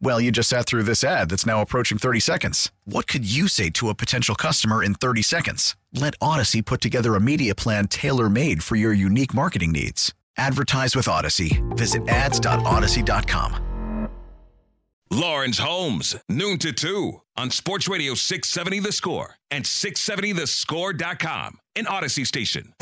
Well, you just sat through this ad that's now approaching 30 seconds. What could you say to a potential customer in 30 seconds? Let Audacy put together a media plan tailor made for your unique marketing needs. Advertise with Audacy. Visit ads.audacy.com. Lawrence Holmes, noon to 2 on Sports Radio 670 The Score and 670thescore.com, an Audacy station.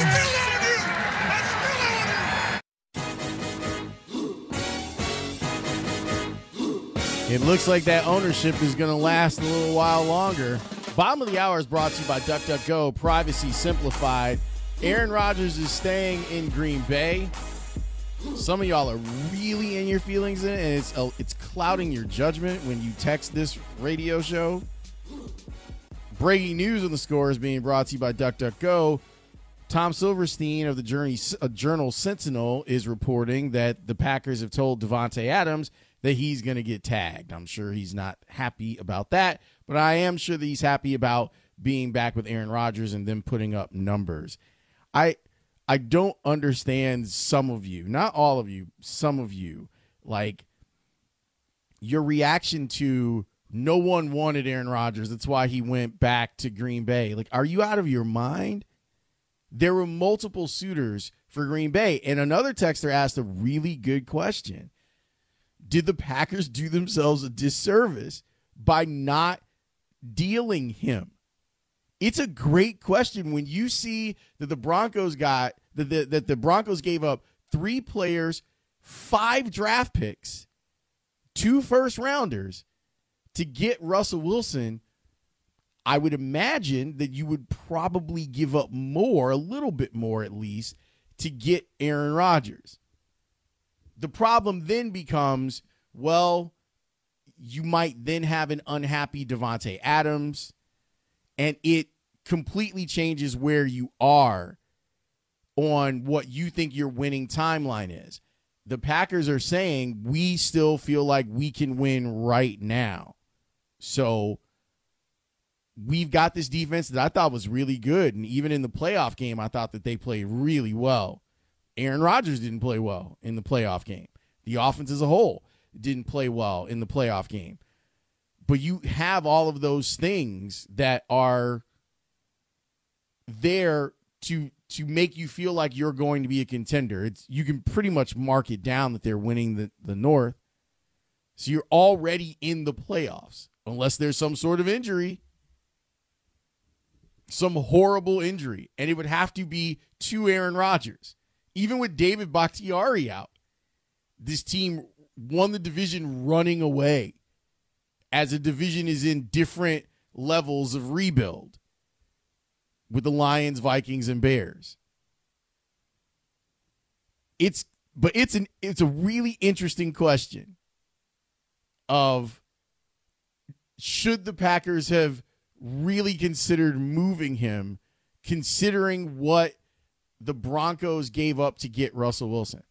It looks like that ownership is going to last a little while longer. Bottom of the hour is brought to you by DuckDuckGo, privacy simplified. Aaron Rodgers is staying in Green Bay. Some of y'all are really in your feelings, in it, and it's uh, it's clouding your judgment when you text this radio show. Breaking news on the score is being brought to you by DuckDuckGo. Tom Silverstein of the Journey, uh, Journal Sentinel is reporting that the Packers have told Davante Adams that he's going to get tagged. I'm sure he's not happy about that, but I am sure that he's happy about being back with Aaron Rodgers and them putting up numbers. I I don't understand some of you, not all of you, some of you, like your reaction to no one wanted Aaron Rodgers. That's why he went back to Green Bay. Like, are you out of your mind? There were multiple suitors for Green Bay. And another texter asked a really good question did the Packers do themselves a disservice by not dealing him? It's a great question when you see that the Broncos got that the, that the Broncos gave up three players, five draft picks, two first rounders to get Russell Wilson. I would imagine that you would probably give up more, a little bit more at least, to get Aaron Rodgers. The problem then becomes well, you might then have an unhappy Davante Adams, and it completely changes where you are on what you think your winning timeline is. The Packers are saying we still feel like we can win right now. So we've got this defense that I thought was really good. And even in the playoff game, I thought that they played really well. Aaron Rodgers didn't play well in the playoff game the offense as a whole didn't play well in the playoff game. But you have all of those things that are there to to make you feel like you're going to be a contender. It's you can pretty much mark it down that they're winning the, the North. So you're already in the playoffs, unless there's some sort of injury. Some horrible injury. And it would have to be to Aaron Rodgers. Even with David Bakhtiari out, this team won the division running away as a division is in different levels of rebuild with the Lions, Vikings, and Bears. It's but it's an it's a really interesting question of should the Packers have really considered moving him considering what the Broncos gave up to get Russell Wilson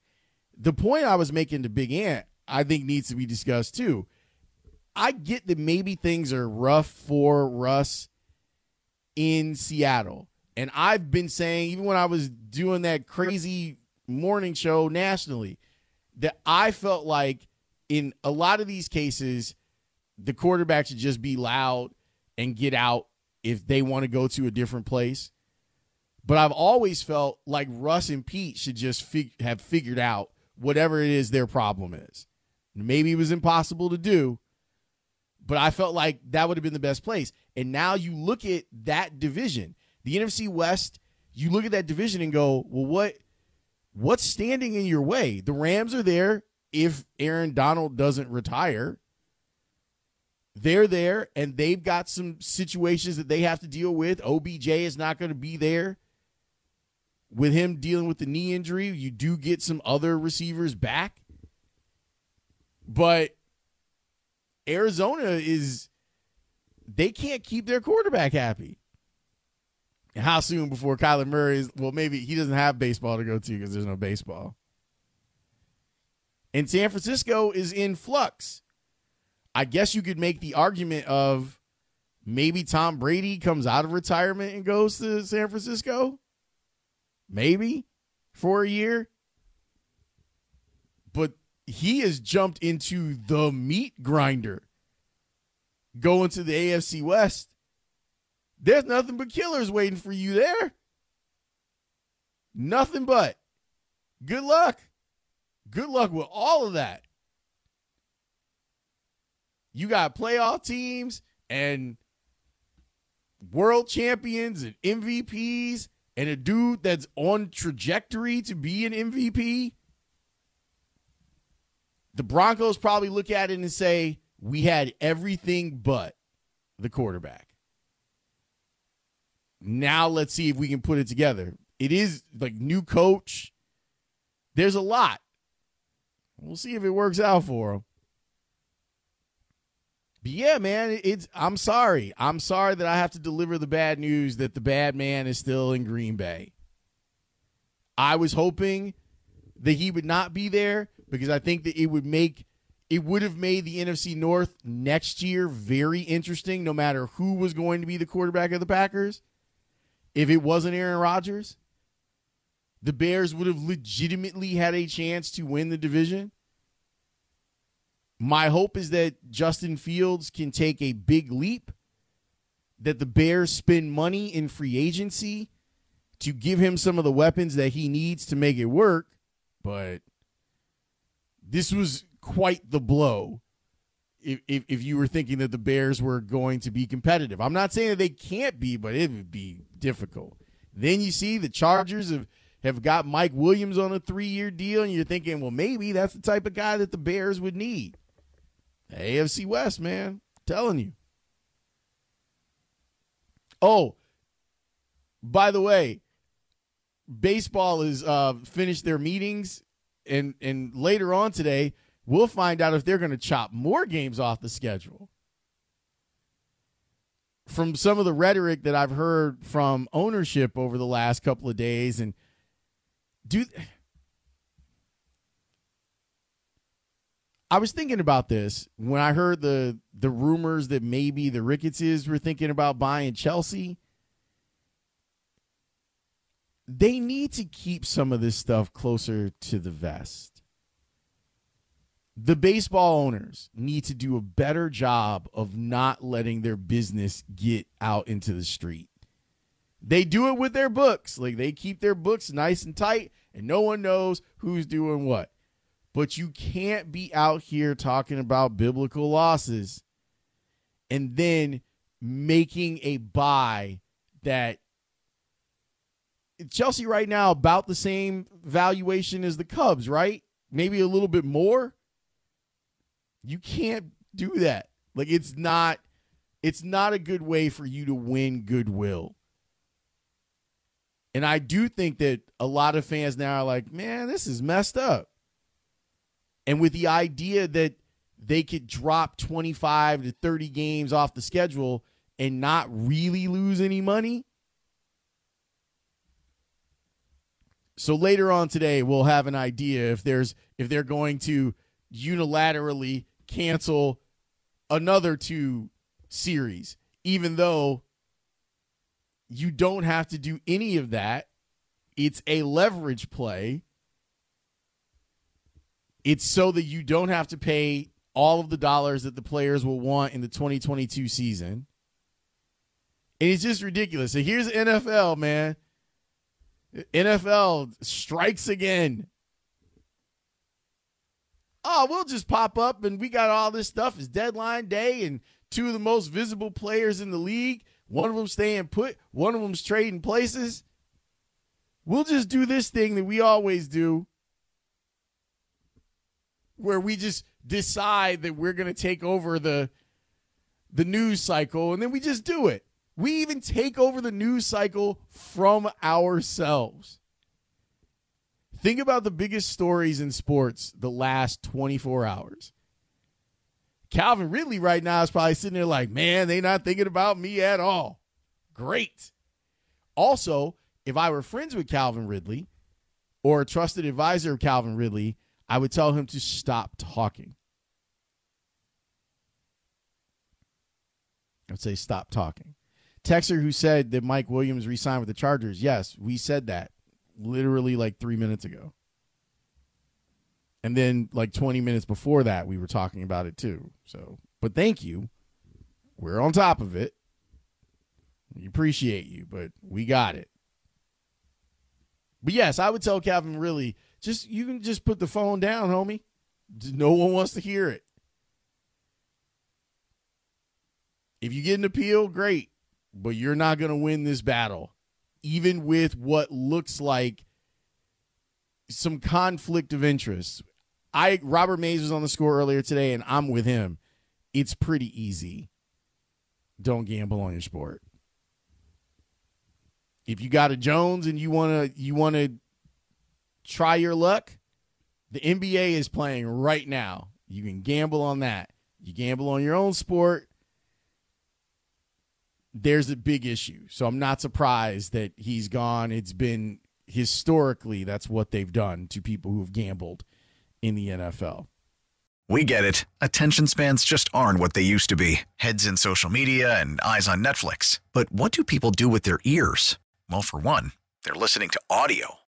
the point I was making to Big Ant, I think needs to be discussed too. I get that maybe things are rough for Russ in Seattle. And I've been saying, even when I was doing that crazy morning show nationally, that I felt like in a lot of these cases, the quarterback should just be loud and get out if they want to go to a different place. But I've always felt like Russ and Pete should just fig- have figured out whatever it is their problem is. Maybe it was impossible to do, but I felt like that would have been the best place. And now you look at that division. The NFC West you look at that division and go, well, what what's standing in your way? The Rams are there if Aaron Donald doesn't retire. They're there and they've got some situations that they have to deal with. OBJ is not going to be there. With him dealing with the knee injury, you do get some other receivers back. But Arizona is they can't keep their quarterback happy. And how soon before Kyler Murray is well, maybe he doesn't have baseball to go to because there's no baseball. And San Francisco is in flux. I guess you could make the argument of maybe Tom Brady comes out of retirement and goes to San Francisco. Maybe for a year. But he has jumped into the meat grinder going to the AFC West. There's nothing but killers waiting for you there. Nothing but. Good luck. Good luck with all of that. You got playoff teams and world champions and MVPs and a dude that's on trajectory to be an MVP. The Broncos probably look at it and say, we had everything but the quarterback. Now let's see if we can put it together. It is like new coach. There's a lot. We'll see if it works out for him. But yeah, man, it's I'm sorry. I'm sorry that I have to deliver the bad news that the bad man is still in Green Bay. I was hoping that he would not be there because I think that it would make it would have made the NFC North next year very interesting no matter who was going to be the quarterback of the Packers. If it wasn't Aaron Rodgers, the Bears would have legitimately had a chance to win the division. My hope is that Justin Fields can take a big leap, that the Bears spend money in free agency to give him some of the weapons that he needs to make it work. But this was quite the blow if, if, if you were thinking that the Bears were going to be competitive. I'm not saying that they can't be, but it would be difficult. Then you see the Chargers have, have got Mike Williams on a three year deal, and you're thinking, well, maybe that's the type of guy that the Bears would need. AFC West, man. Telling you. Oh, by the way, baseball is uh, finished their meetings, and and later on today we'll find out if they're going to chop more games off the schedule. From some of the rhetoric that I've heard from ownership over the last couple of days, and do I was thinking about this when I heard the the rumors that maybe the Ricketts were thinking about buying Chelsea. They need to keep some of this stuff closer to the vest. The baseball owners need to do a better job of not letting their business get out into the street. They do it with their books. Like they keep their books nice and tight and no one knows who's doing what but you can't be out here talking about biblical losses and then making a buy that Chelsea right now about the same valuation as the Cubs, right? Maybe a little bit more. You can't do that. Like it's not it's not a good way for you to win goodwill. And I do think that a lot of fans now are like, "Man, this is messed up." And with the idea that they could drop 25 to 30 games off the schedule and not really lose any money. So later on today we'll have an idea if there's if they're going to unilaterally cancel another two series even though you don't have to do any of that. It's a leverage play it's so that you don't have to pay all of the dollars that the players will want in the 2022 season. And it's just ridiculous. So here's NFL, man. NFL strikes again. Oh, we'll just pop up and we got all this stuff. It's deadline day and two of the most visible players in the league. One of them staying put, one of them's trading places. We'll just do this thing that we always do where we just decide that we're going to take over the the news cycle and then we just do it. We even take over the news cycle from ourselves. Think about the biggest stories in sports the last 24 hours. Calvin Ridley right now is probably sitting there like, man, they not thinking about me at all. Great. Also, if I were friends with Calvin Ridley or a trusted advisor of Calvin Ridley, I would tell him to stop talking. I'd say stop talking. Texer who said that Mike Williams resigned with the Chargers. Yes, we said that literally like three minutes ago. And then like 20 minutes before that, we were talking about it too. So, but thank you. We're on top of it. We appreciate you, but we got it. But yes, I would tell Calvin really just you can just put the phone down, homie. No one wants to hear it. If you get an appeal, great, but you're not going to win this battle, even with what looks like some conflict of interest. I Robert Mays was on the score earlier today, and I'm with him. It's pretty easy. Don't gamble on your sport. If you got a Jones and you wanna you wanna try your luck, the NBA is playing right now. You can gamble on that. You gamble on your own sport. There's a big issue. So I'm not surprised that he's gone. It's been historically that's what they've done to people who've gambled in the NFL. We get it. Attention spans just aren't what they used to be heads in social media and eyes on Netflix. But what do people do with their ears? Well, for one, they're listening to audio.